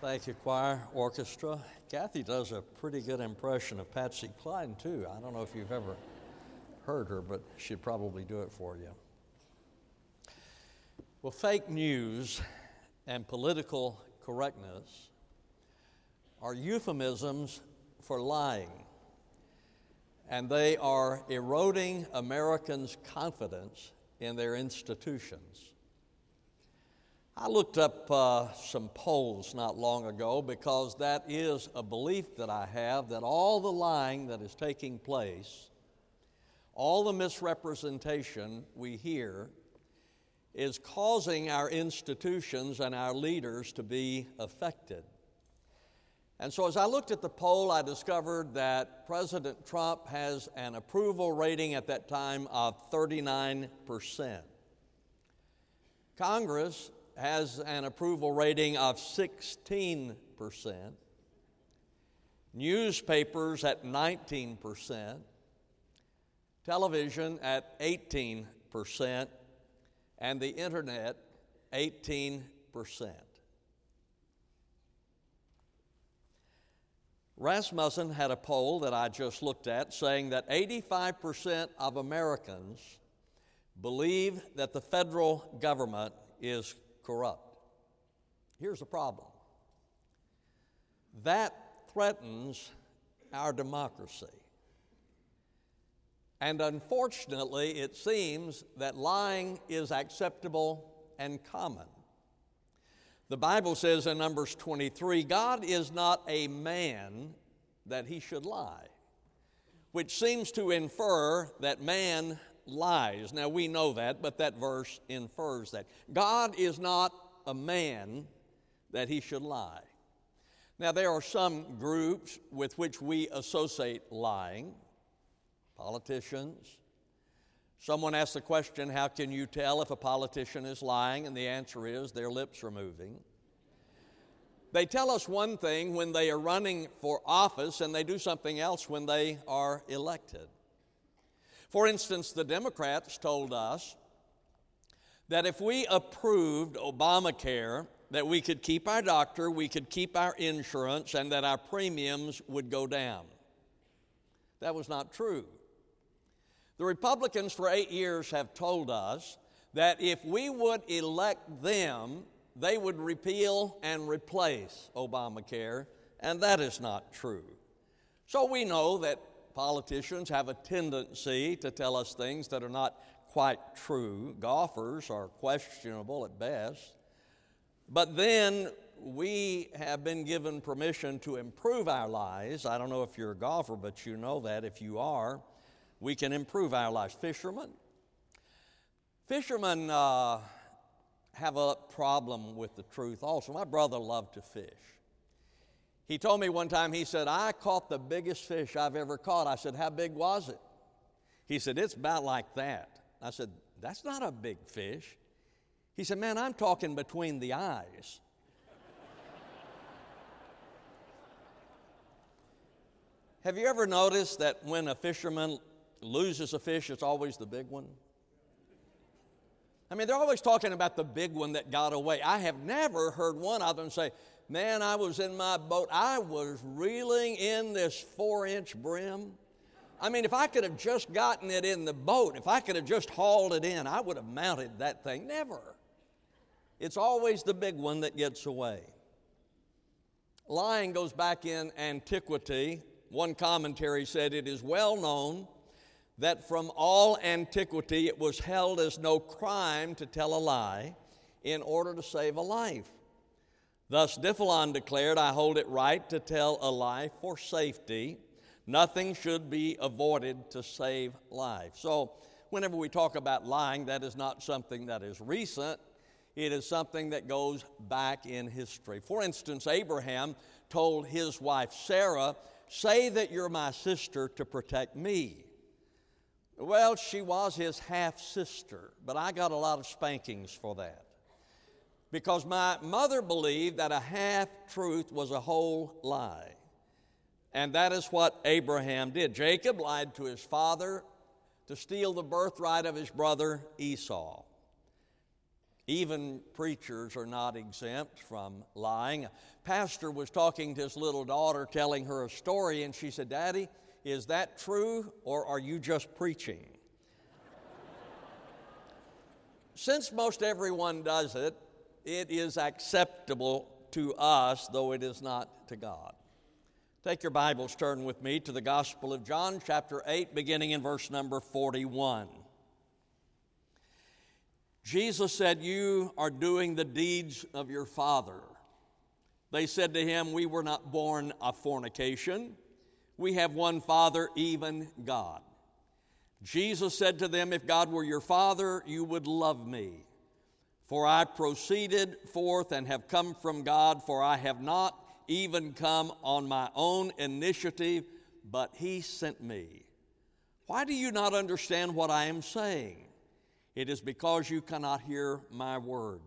Thank you, choir, orchestra. Kathy does a pretty good impression of Patsy Cline, too. I don't know if you've ever heard her, but she'd probably do it for you. Well, fake news and political correctness are euphemisms for lying, and they are eroding Americans' confidence in their institutions. I looked up uh, some polls not long ago because that is a belief that I have that all the lying that is taking place, all the misrepresentation we hear, is causing our institutions and our leaders to be affected. And so, as I looked at the poll, I discovered that President Trump has an approval rating at that time of 39%. Congress has an approval rating of 16%, newspapers at 19%, television at 18%, and the internet 18%. Rasmussen had a poll that I just looked at saying that 85% of Americans believe that the federal government is corrupt. Here's the problem that threatens our democracy. And unfortunately, it seems that lying is acceptable and common. The Bible says in Numbers 23 God is not a man that he should lie, which seems to infer that man lies. Now we know that, but that verse infers that. God is not a man that he should lie. Now there are some groups with which we associate lying politicians. Someone asked the question, How can you tell if a politician is lying? And the answer is their lips are moving. They tell us one thing when they are running for office, and they do something else when they are elected. For instance, the Democrats told us that if we approved Obamacare, that we could keep our doctor, we could keep our insurance, and that our premiums would go down. That was not true. The Republicans for eight years have told us that if we would elect them, they would repeal and replace Obamacare, and that is not true. So we know that Politicians have a tendency to tell us things that are not quite true. Golfers are questionable at best. But then we have been given permission to improve our lives. I don't know if you're a golfer, but you know that if you are, we can improve our lives. Fishermen. Fishermen uh, have a problem with the truth also. My brother loved to fish. He told me one time, he said, I caught the biggest fish I've ever caught. I said, How big was it? He said, It's about like that. I said, That's not a big fish. He said, Man, I'm talking between the eyes. Have you ever noticed that when a fisherman loses a fish, it's always the big one? I mean, they're always talking about the big one that got away. I have never heard one of them say, Man, I was in my boat. I was reeling in this four inch brim. I mean, if I could have just gotten it in the boat, if I could have just hauled it in, I would have mounted that thing. Never. It's always the big one that gets away. Lying goes back in antiquity. One commentary said it is well known that from all antiquity it was held as no crime to tell a lie in order to save a life. Thus, Diphalon declared, I hold it right to tell a lie for safety. Nothing should be avoided to save life. So, whenever we talk about lying, that is not something that is recent, it is something that goes back in history. For instance, Abraham told his wife Sarah, Say that you're my sister to protect me. Well, she was his half sister, but I got a lot of spankings for that because my mother believed that a half truth was a whole lie. And that is what Abraham did. Jacob lied to his father to steal the birthright of his brother Esau. Even preachers are not exempt from lying. A pastor was talking to his little daughter, telling her a story, and she said, Daddy, is that true or are you just preaching? Since most everyone does it, it is acceptable to us, though it is not to God. Take your Bibles, turn with me to the Gospel of John, chapter 8, beginning in verse number 41. Jesus said, You are doing the deeds of your father. They said to him, We were not born of fornication. We have one Father, even God. Jesus said to them, If God were your Father, you would love me. For I proceeded forth and have come from God, for I have not even come on my own initiative, but He sent me. Why do you not understand what I am saying? It is because you cannot hear my word.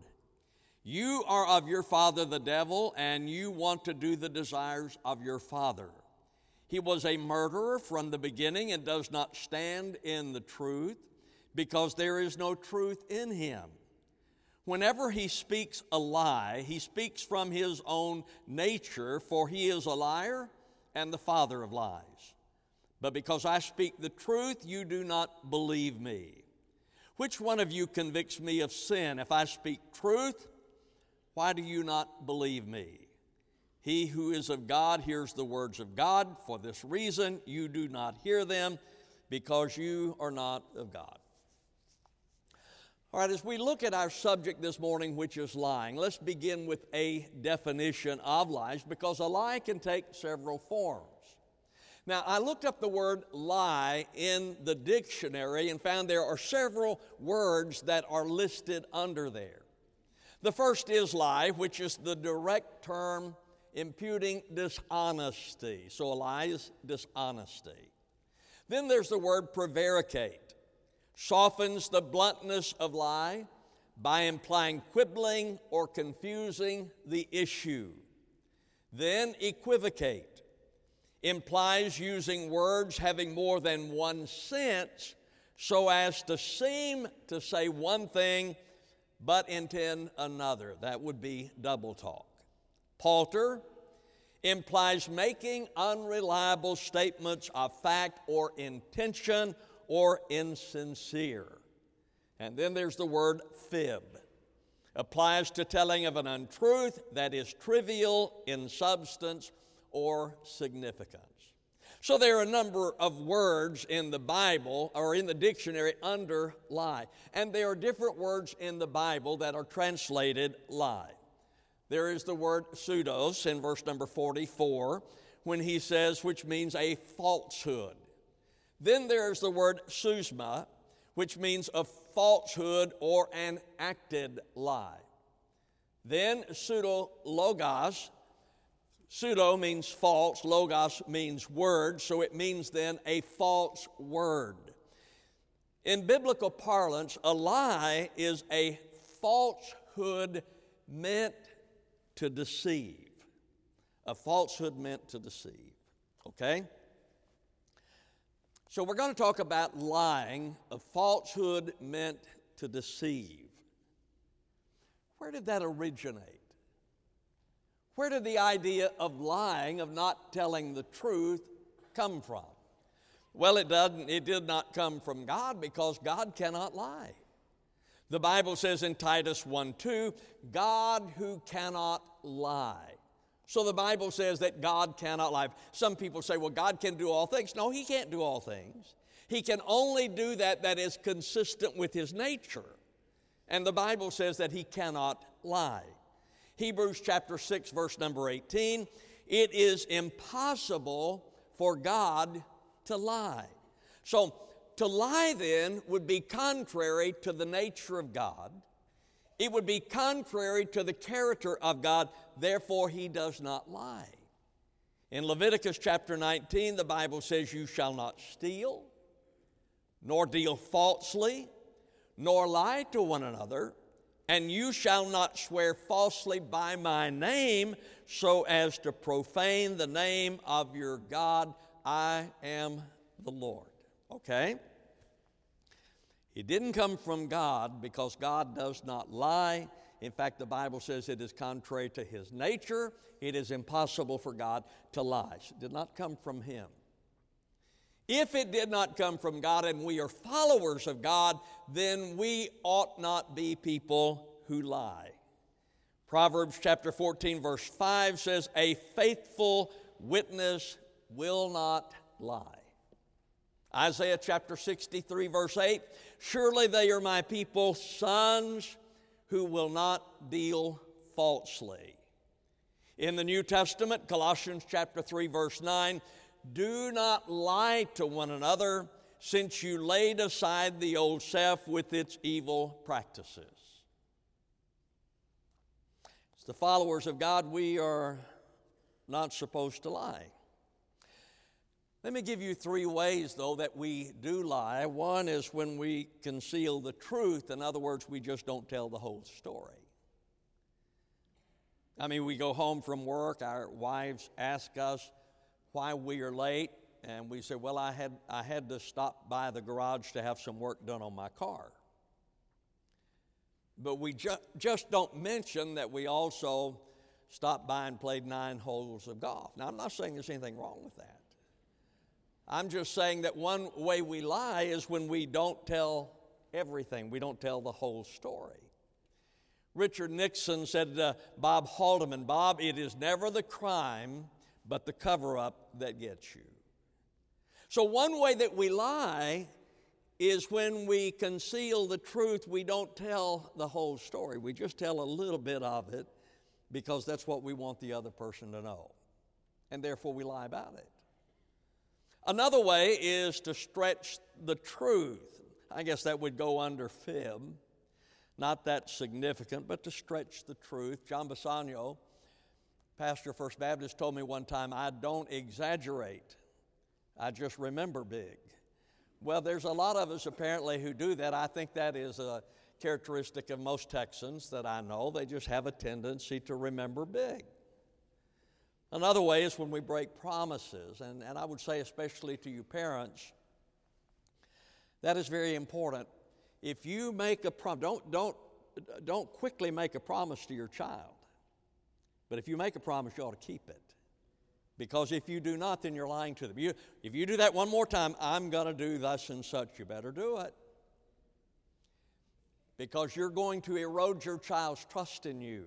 You are of your father the devil, and you want to do the desires of your father. He was a murderer from the beginning and does not stand in the truth, because there is no truth in him. Whenever he speaks a lie, he speaks from his own nature, for he is a liar and the father of lies. But because I speak the truth, you do not believe me. Which one of you convicts me of sin? If I speak truth, why do you not believe me? He who is of God hears the words of God. For this reason, you do not hear them, because you are not of God. All right, as we look at our subject this morning, which is lying, let's begin with a definition of lies because a lie can take several forms. Now, I looked up the word lie in the dictionary and found there are several words that are listed under there. The first is lie, which is the direct term imputing dishonesty. So a lie is dishonesty. Then there's the word prevaricate softens the bluntness of lie by implying quibbling or confusing the issue. Then equivocate implies using words having more than one sense so as to seem to say one thing but intend another. That would be double talk. Palter implies making unreliable statements of fact or intention or insincere. And then there's the word fib. Applies to telling of an untruth that is trivial in substance or significance. So there are a number of words in the Bible or in the dictionary under lie. And there are different words in the Bible that are translated lie. There is the word pseudos in verse number 44 when he says, which means a falsehood. Then there's the word pseusma, which means a falsehood or an acted lie. Then pseudo logos. Pseudo means false, logos means word, so it means then a false word. In biblical parlance, a lie is a falsehood meant to deceive. A falsehood meant to deceive. Okay? So, we're going to talk about lying, a falsehood meant to deceive. Where did that originate? Where did the idea of lying, of not telling the truth, come from? Well, it, doesn't, it did not come from God because God cannot lie. The Bible says in Titus 1 2, God who cannot lie. So the Bible says that God cannot lie. Some people say, well, God can do all things. No, He can't do all things. He can only do that that is consistent with His nature. And the Bible says that He cannot lie. Hebrews chapter 6, verse number 18 it is impossible for God to lie. So, to lie then would be contrary to the nature of God it would be contrary to the character of God, therefore, he does not lie. In Leviticus chapter 19, the Bible says, You shall not steal, nor deal falsely, nor lie to one another, and you shall not swear falsely by my name so as to profane the name of your God. I am the Lord. Okay? He didn't come from God because God does not lie. In fact, the Bible says it is contrary to his nature. It is impossible for God to lie. It did not come from him. If it did not come from God and we are followers of God, then we ought not be people who lie. Proverbs chapter 14, verse 5 says, A faithful witness will not lie. Isaiah chapter 63, verse 8 Surely they are my people, sons who will not deal falsely. In the New Testament, Colossians chapter 3, verse 9 Do not lie to one another, since you laid aside the old self with its evil practices. As the followers of God, we are not supposed to lie. Let me give you three ways, though, that we do lie. One is when we conceal the truth. In other words, we just don't tell the whole story. I mean, we go home from work, our wives ask us why we are late, and we say, Well, I had, I had to stop by the garage to have some work done on my car. But we ju- just don't mention that we also stopped by and played nine holes of golf. Now, I'm not saying there's anything wrong with that. I'm just saying that one way we lie is when we don't tell everything, we don't tell the whole story. Richard Nixon said to Bob Haldeman, Bob, it is never the crime, but the cover up that gets you. So, one way that we lie is when we conceal the truth, we don't tell the whole story. We just tell a little bit of it because that's what we want the other person to know. And therefore, we lie about it. Another way is to stretch the truth. I guess that would go under fib. Not that significant, but to stretch the truth. John Bassanio, pastor First Baptist, told me one time, I don't exaggerate, I just remember big. Well, there's a lot of us apparently who do that. I think that is a characteristic of most Texans that I know. They just have a tendency to remember big. Another way is when we break promises, and, and I would say, especially to you parents, that is very important. If you make a promise, don't, don't, don't quickly make a promise to your child, but if you make a promise, you ought to keep it. Because if you do not, then you're lying to them. You, if you do that one more time, I'm going to do thus and such, you better do it. Because you're going to erode your child's trust in you.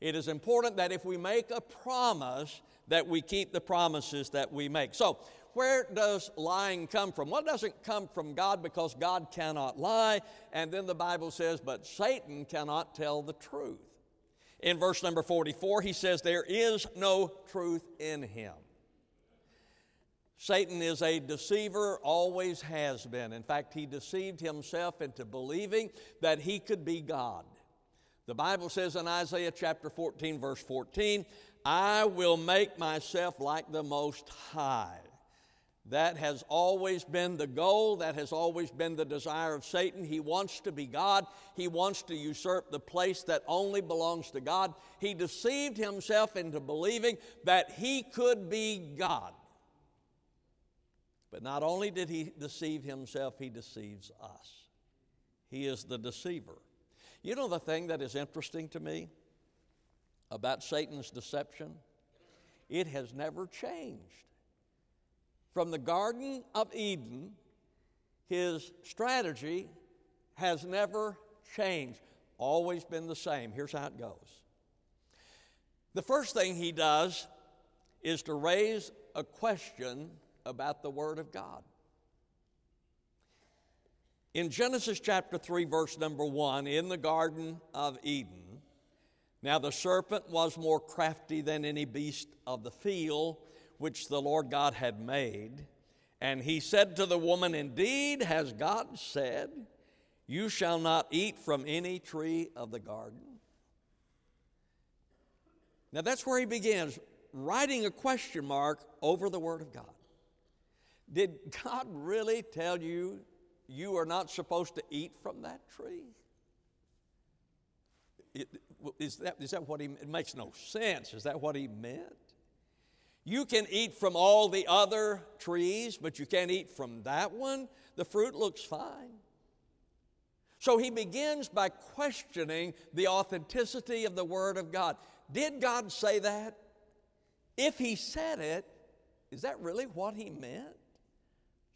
It is important that if we make a promise, that we keep the promises that we make. So, where does lying come from? Well, it doesn't come from God because God cannot lie. And then the Bible says, but Satan cannot tell the truth. In verse number 44, he says, There is no truth in him. Satan is a deceiver, always has been. In fact, he deceived himself into believing that he could be God. The Bible says in Isaiah chapter 14, verse 14, I will make myself like the Most High. That has always been the goal. That has always been the desire of Satan. He wants to be God. He wants to usurp the place that only belongs to God. He deceived himself into believing that he could be God. But not only did he deceive himself, he deceives us. He is the deceiver. You know the thing that is interesting to me about Satan's deception? It has never changed. From the Garden of Eden, his strategy has never changed, always been the same. Here's how it goes. The first thing he does is to raise a question about the Word of God. In Genesis chapter 3, verse number 1, in the Garden of Eden, now the serpent was more crafty than any beast of the field which the Lord God had made. And he said to the woman, Indeed, has God said, You shall not eat from any tree of the garden? Now that's where he begins, writing a question mark over the Word of God. Did God really tell you you are not supposed to eat from that tree? It, is, that, is that what he it makes no sense is that what he meant you can eat from all the other trees but you can't eat from that one the fruit looks fine So he begins by questioning the authenticity of the Word of God. Did God say that? If he said it, is that really what he meant?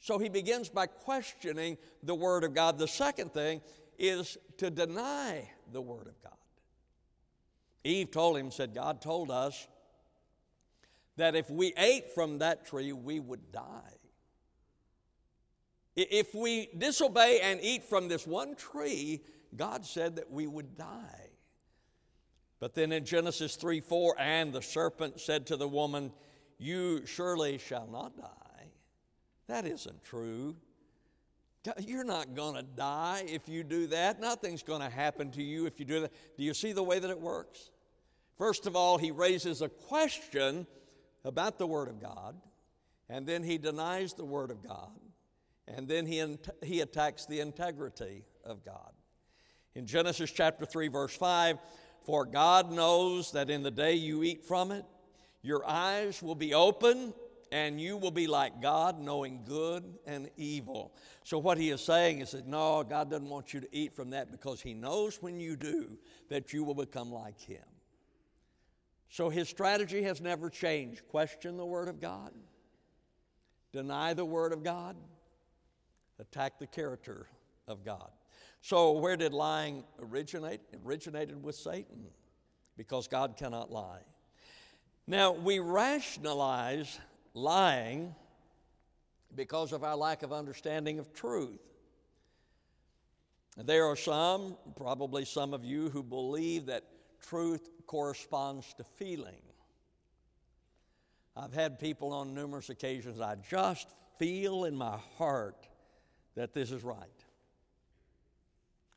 So he begins by questioning the Word of God. The second thing is to deny the Word of God. Eve told him, said, God told us that if we ate from that tree, we would die. If we disobey and eat from this one tree, God said that we would die. But then in Genesis 3 4, and the serpent said to the woman, You surely shall not die. That isn't true. You're not going to die if you do that. Nothing's going to happen to you if you do that. Do you see the way that it works? First of all, he raises a question about the Word of God, and then he denies the Word of God. And then he, he attacks the integrity of God. In Genesis chapter 3, verse 5, for God knows that in the day you eat from it, your eyes will be open and you will be like God, knowing good and evil. So, what he is saying is that no, God doesn't want you to eat from that because he knows when you do that you will become like him. So, his strategy has never changed. Question the Word of God, deny the Word of God, attack the character of God. So, where did lying originate? It originated with Satan because God cannot lie. Now, we rationalize lying because of our lack of understanding of truth. There are some, probably some of you, who believe that truth corresponds to feeling. I've had people on numerous occasions, I just feel in my heart that this is right.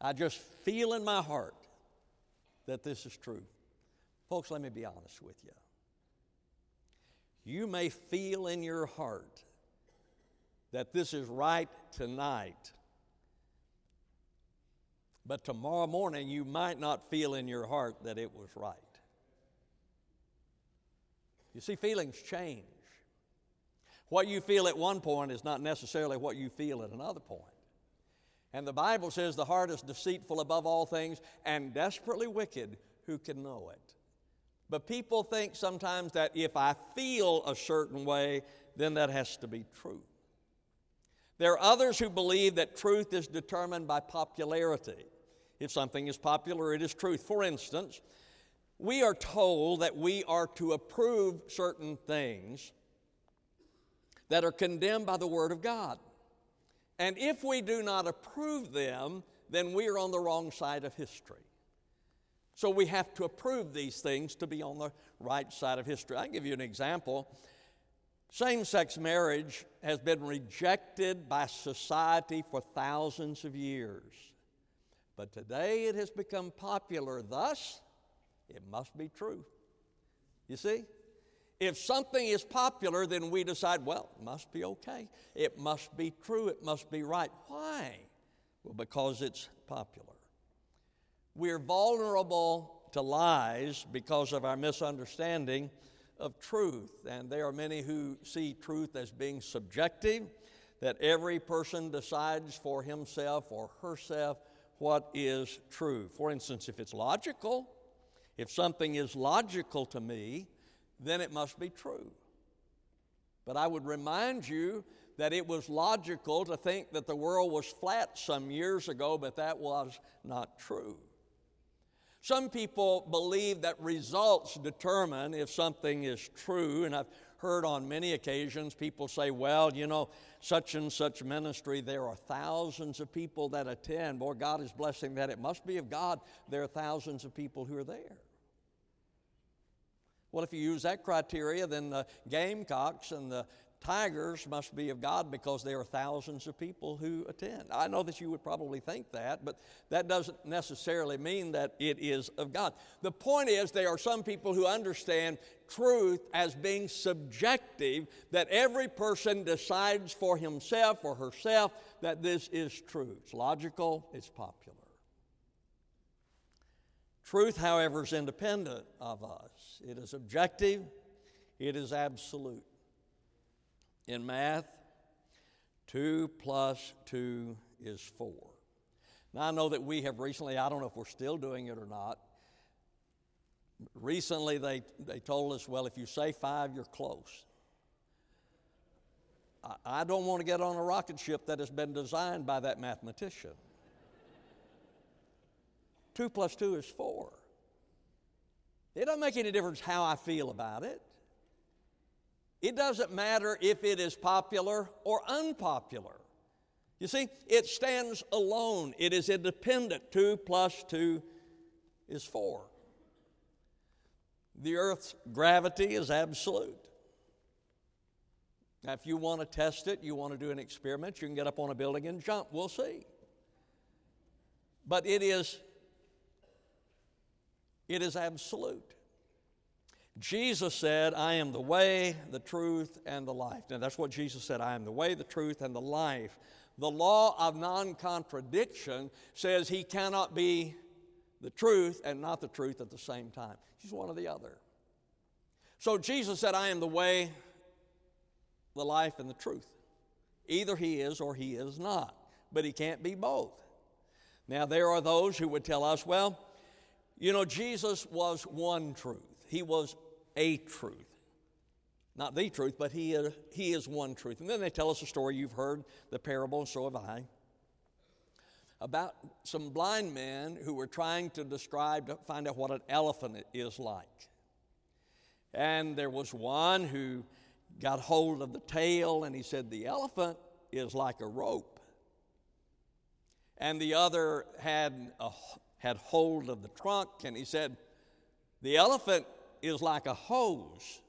I just feel in my heart that this is true. Folks, let me be honest with you. You may feel in your heart that this is right tonight, but tomorrow morning you might not feel in your heart that it was right. You see, feelings change. What you feel at one point is not necessarily what you feel at another point. And the Bible says the heart is deceitful above all things and desperately wicked. Who can know it? But people think sometimes that if I feel a certain way, then that has to be true. There are others who believe that truth is determined by popularity. If something is popular, it is truth. For instance, we are told that we are to approve certain things that are condemned by the Word of God. And if we do not approve them, then we are on the wrong side of history. So we have to approve these things to be on the right side of history. I'll give you an example. Same sex marriage has been rejected by society for thousands of years. But today it has become popular, thus, it must be true. You see? If something is popular, then we decide, well, it must be okay. It must be true. It must be right. Why? Well, because it's popular. We're vulnerable to lies because of our misunderstanding of truth. And there are many who see truth as being subjective, that every person decides for himself or herself what is true. For instance, if it's logical, if something is logical to me, then it must be true. But I would remind you that it was logical to think that the world was flat some years ago, but that was not true. Some people believe that results determine if something is true, and I've heard on many occasions people say, well, you know, such and such ministry, there are thousands of people that attend. Boy, God is blessing that. It must be of God. There are thousands of people who are there. Well, if you use that criteria, then the Gamecocks and the Tigers must be of God because there are thousands of people who attend. I know that you would probably think that, but that doesn't necessarily mean that it is of God. The point is, there are some people who understand truth as being subjective, that every person decides for himself or herself that this is true. It's logical, it's popular. Truth, however, is independent of us, it is objective, it is absolute. In math, 2 plus 2 is 4. Now, I know that we have recently, I don't know if we're still doing it or not. Recently, they, they told us, well, if you say five, you're close. I, I don't want to get on a rocket ship that has been designed by that mathematician. two plus two is four. It doesn't make any difference how I feel about it. It doesn't matter if it is popular or unpopular. You see, it stands alone, it is independent. Two plus two is four. The Earth's gravity is absolute. Now, if you want to test it, you want to do an experiment, you can get up on a building and jump. We'll see. But it is, it is absolute. Jesus said, I am the way, the truth, and the life. Now, that's what Jesus said I am the way, the truth, and the life. The law of non contradiction says he cannot be the truth and not the truth at the same time. He's one or the other. So Jesus said, I am the way, the life, and the truth. Either he is or he is not, but he can't be both. Now, there are those who would tell us, well, you know, Jesus was one truth. He was a truth. Not the truth, but he, he is one truth. And then they tell us a story you've heard, the parable, and so have I, about some blind men who were trying to describe, to find out what an elephant is like. And there was one who got hold of the tail and he said, The elephant is like a rope. And the other had, a, had hold of the trunk and he said, The elephant is like a hose.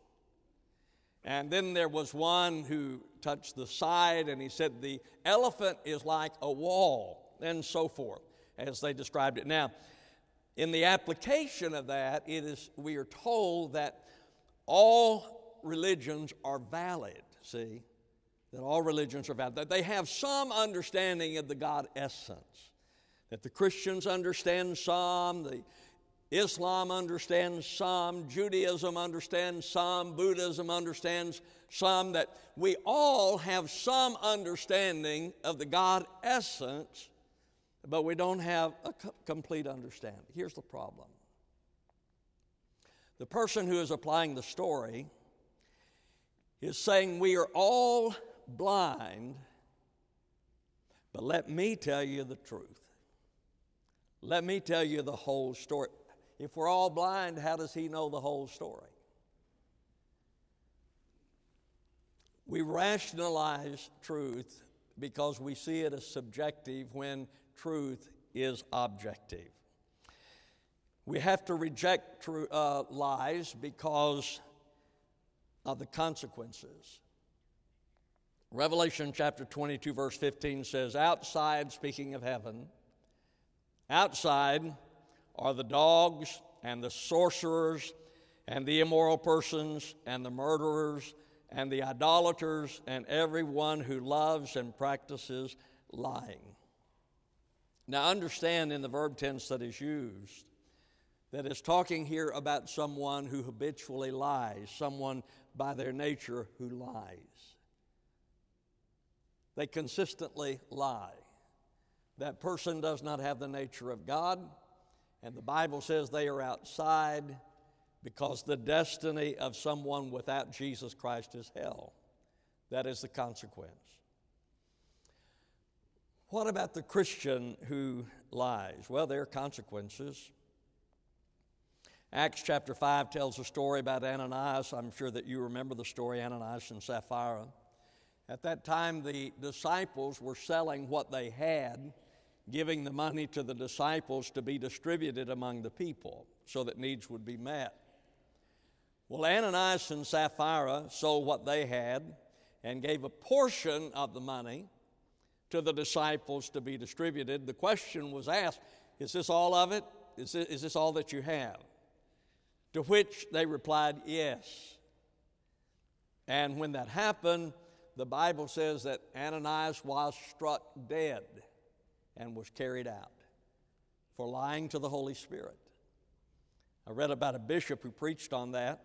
And then there was one who touched the side, and he said, The elephant is like a wall, and so forth, as they described it. Now, in the application of that, it is, we are told that all religions are valid, see? That all religions are valid, that they have some understanding of the God essence. That the Christians understand some, the Islam understands some, Judaism understands some, Buddhism understands some, that we all have some understanding of the God essence, but we don't have a complete understanding. Here's the problem the person who is applying the story is saying, We are all blind, but let me tell you the truth. Let me tell you the whole story. If we're all blind, how does he know the whole story? We rationalize truth because we see it as subjective when truth is objective. We have to reject uh, lies because of the consequences. Revelation chapter 22, verse 15 says, Outside, speaking of heaven, outside are the dogs and the sorcerers and the immoral persons and the murderers and the idolaters and everyone who loves and practices lying. Now, understand in the verb tense that is used that it's talking here about someone who habitually lies, someone by their nature who lies. They consistently lie. That person does not have the nature of God. And the Bible says they are outside because the destiny of someone without Jesus Christ is hell. That is the consequence. What about the Christian who lies? Well, there are consequences. Acts chapter 5 tells a story about Ananias. I'm sure that you remember the story, Ananias and Sapphira. At that time, the disciples were selling what they had giving the money to the disciples to be distributed among the people so that needs would be met. Well, Ananias and Sapphira sold what they had and gave a portion of the money to the disciples to be distributed. The question was asked Is this all of it? Is this, is this all that you have? To which they replied, Yes. And when that happened, the Bible says that Ananias was struck dead and was carried out for lying to the Holy Spirit. I read about a bishop who preached on that.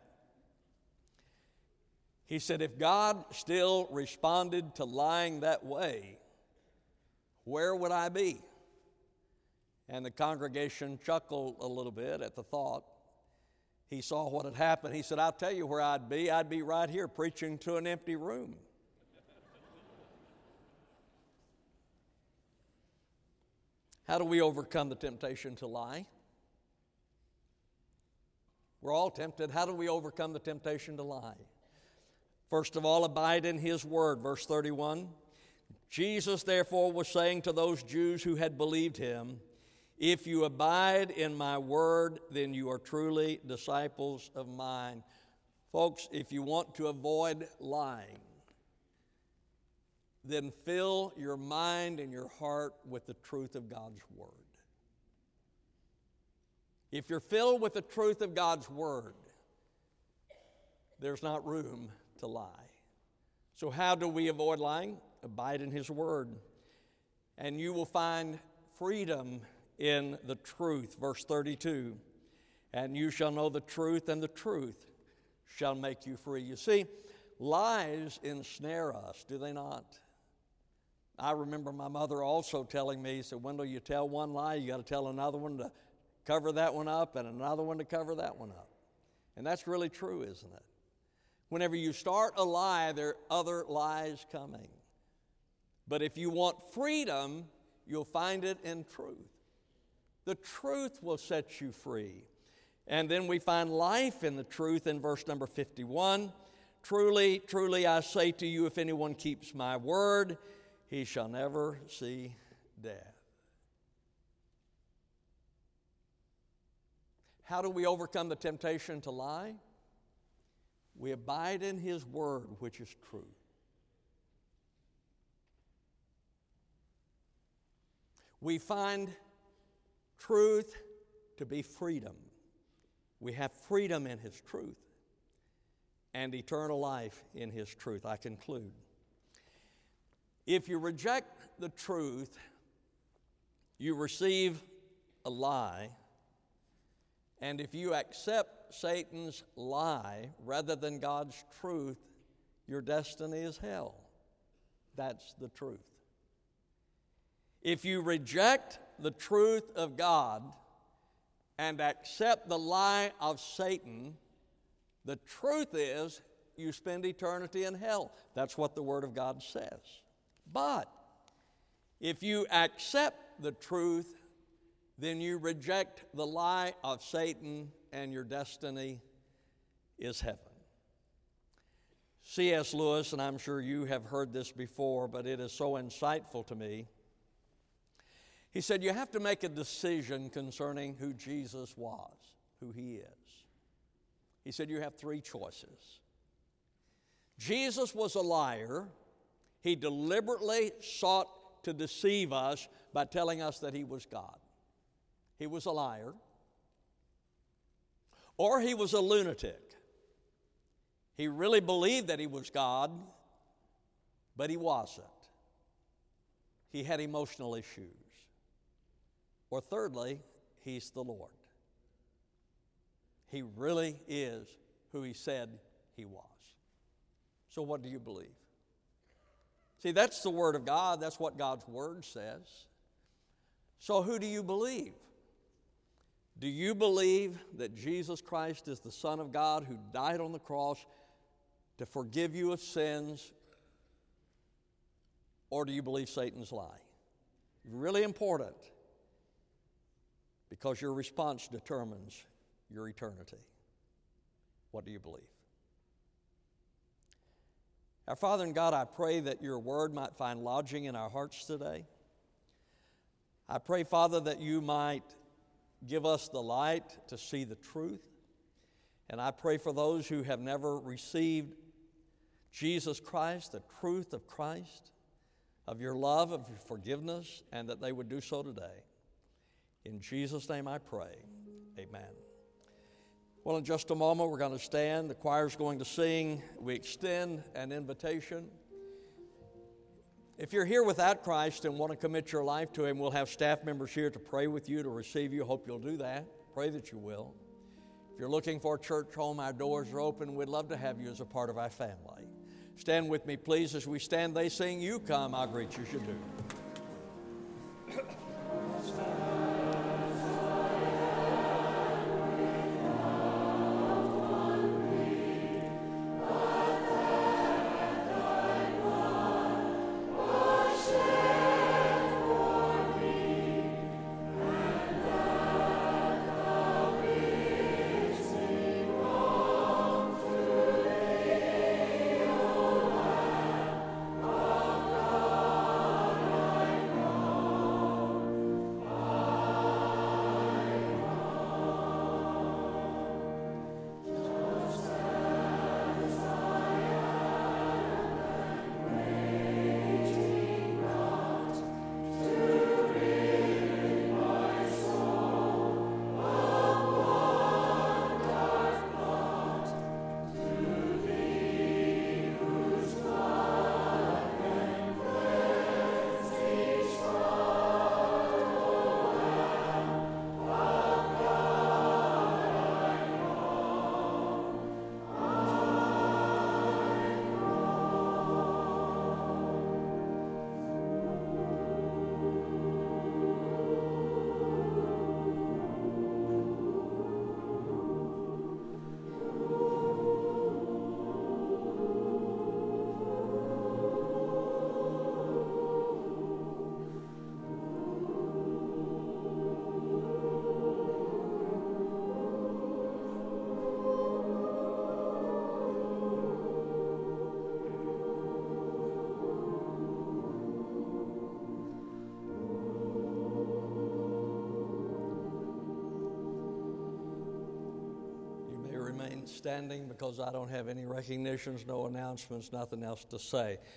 He said, If God still responded to lying that way, where would I be? And the congregation chuckled a little bit at the thought. He saw what had happened. He said, I'll tell you where I'd be. I'd be right here preaching to an empty room. How do we overcome the temptation to lie? We're all tempted. How do we overcome the temptation to lie? First of all, abide in His Word. Verse 31. Jesus, therefore, was saying to those Jews who had believed Him, If you abide in my Word, then you are truly disciples of mine. Folks, if you want to avoid lying, then fill your mind and your heart with the truth of God's Word. If you're filled with the truth of God's Word, there's not room to lie. So, how do we avoid lying? Abide in His Word. And you will find freedom in the truth. Verse 32 And you shall know the truth, and the truth shall make you free. You see, lies ensnare us, do they not? I remember my mother also telling me, said, Wendell, you tell one lie, you got to tell another one to cover that one up, and another one to cover that one up. And that's really true, isn't it? Whenever you start a lie, there are other lies coming. But if you want freedom, you'll find it in truth. The truth will set you free. And then we find life in the truth in verse number 51. Truly, truly, I say to you, if anyone keeps my word, he shall never see death. How do we overcome the temptation to lie? We abide in His Word, which is true. We find truth to be freedom. We have freedom in His truth and eternal life in His truth. I conclude. If you reject the truth, you receive a lie. And if you accept Satan's lie rather than God's truth, your destiny is hell. That's the truth. If you reject the truth of God and accept the lie of Satan, the truth is you spend eternity in hell. That's what the Word of God says. But if you accept the truth, then you reject the lie of Satan, and your destiny is heaven. C.S. Lewis, and I'm sure you have heard this before, but it is so insightful to me. He said, You have to make a decision concerning who Jesus was, who he is. He said, You have three choices. Jesus was a liar he deliberately sought to deceive us by telling us that he was God. He was a liar, or he was a lunatic. He really believed that he was God, but he wasn't. He had emotional issues. Or thirdly, he's the Lord. He really is who he said he was. So, what do you believe? See, that's the Word of God, that's what God's Word says. So, who do you believe? Do you believe that Jesus Christ is the Son of God who died on the cross to forgive you of sins? Or do you believe Satan's lie? Really important because your response determines your eternity. What do you believe? Our Father and God, I pray that your word might find lodging in our hearts today. I pray, Father, that you might give us the light to see the truth. And I pray for those who have never received Jesus Christ, the truth of Christ, of your love, of your forgiveness, and that they would do so today. In Jesus' name I pray. Amen. Well, in just a moment, we're going to stand. The choir's going to sing. We extend an invitation. If you're here without Christ and want to commit your life to Him, we'll have staff members here to pray with you, to receive you. Hope you'll do that. Pray that you will. If you're looking for a church home, our doors are open. We'd love to have you as a part of our family. Stand with me, please. As we stand, they sing, You come, I'll greet you, you do. Standing because I don't have any recognitions, no announcements, nothing else to say.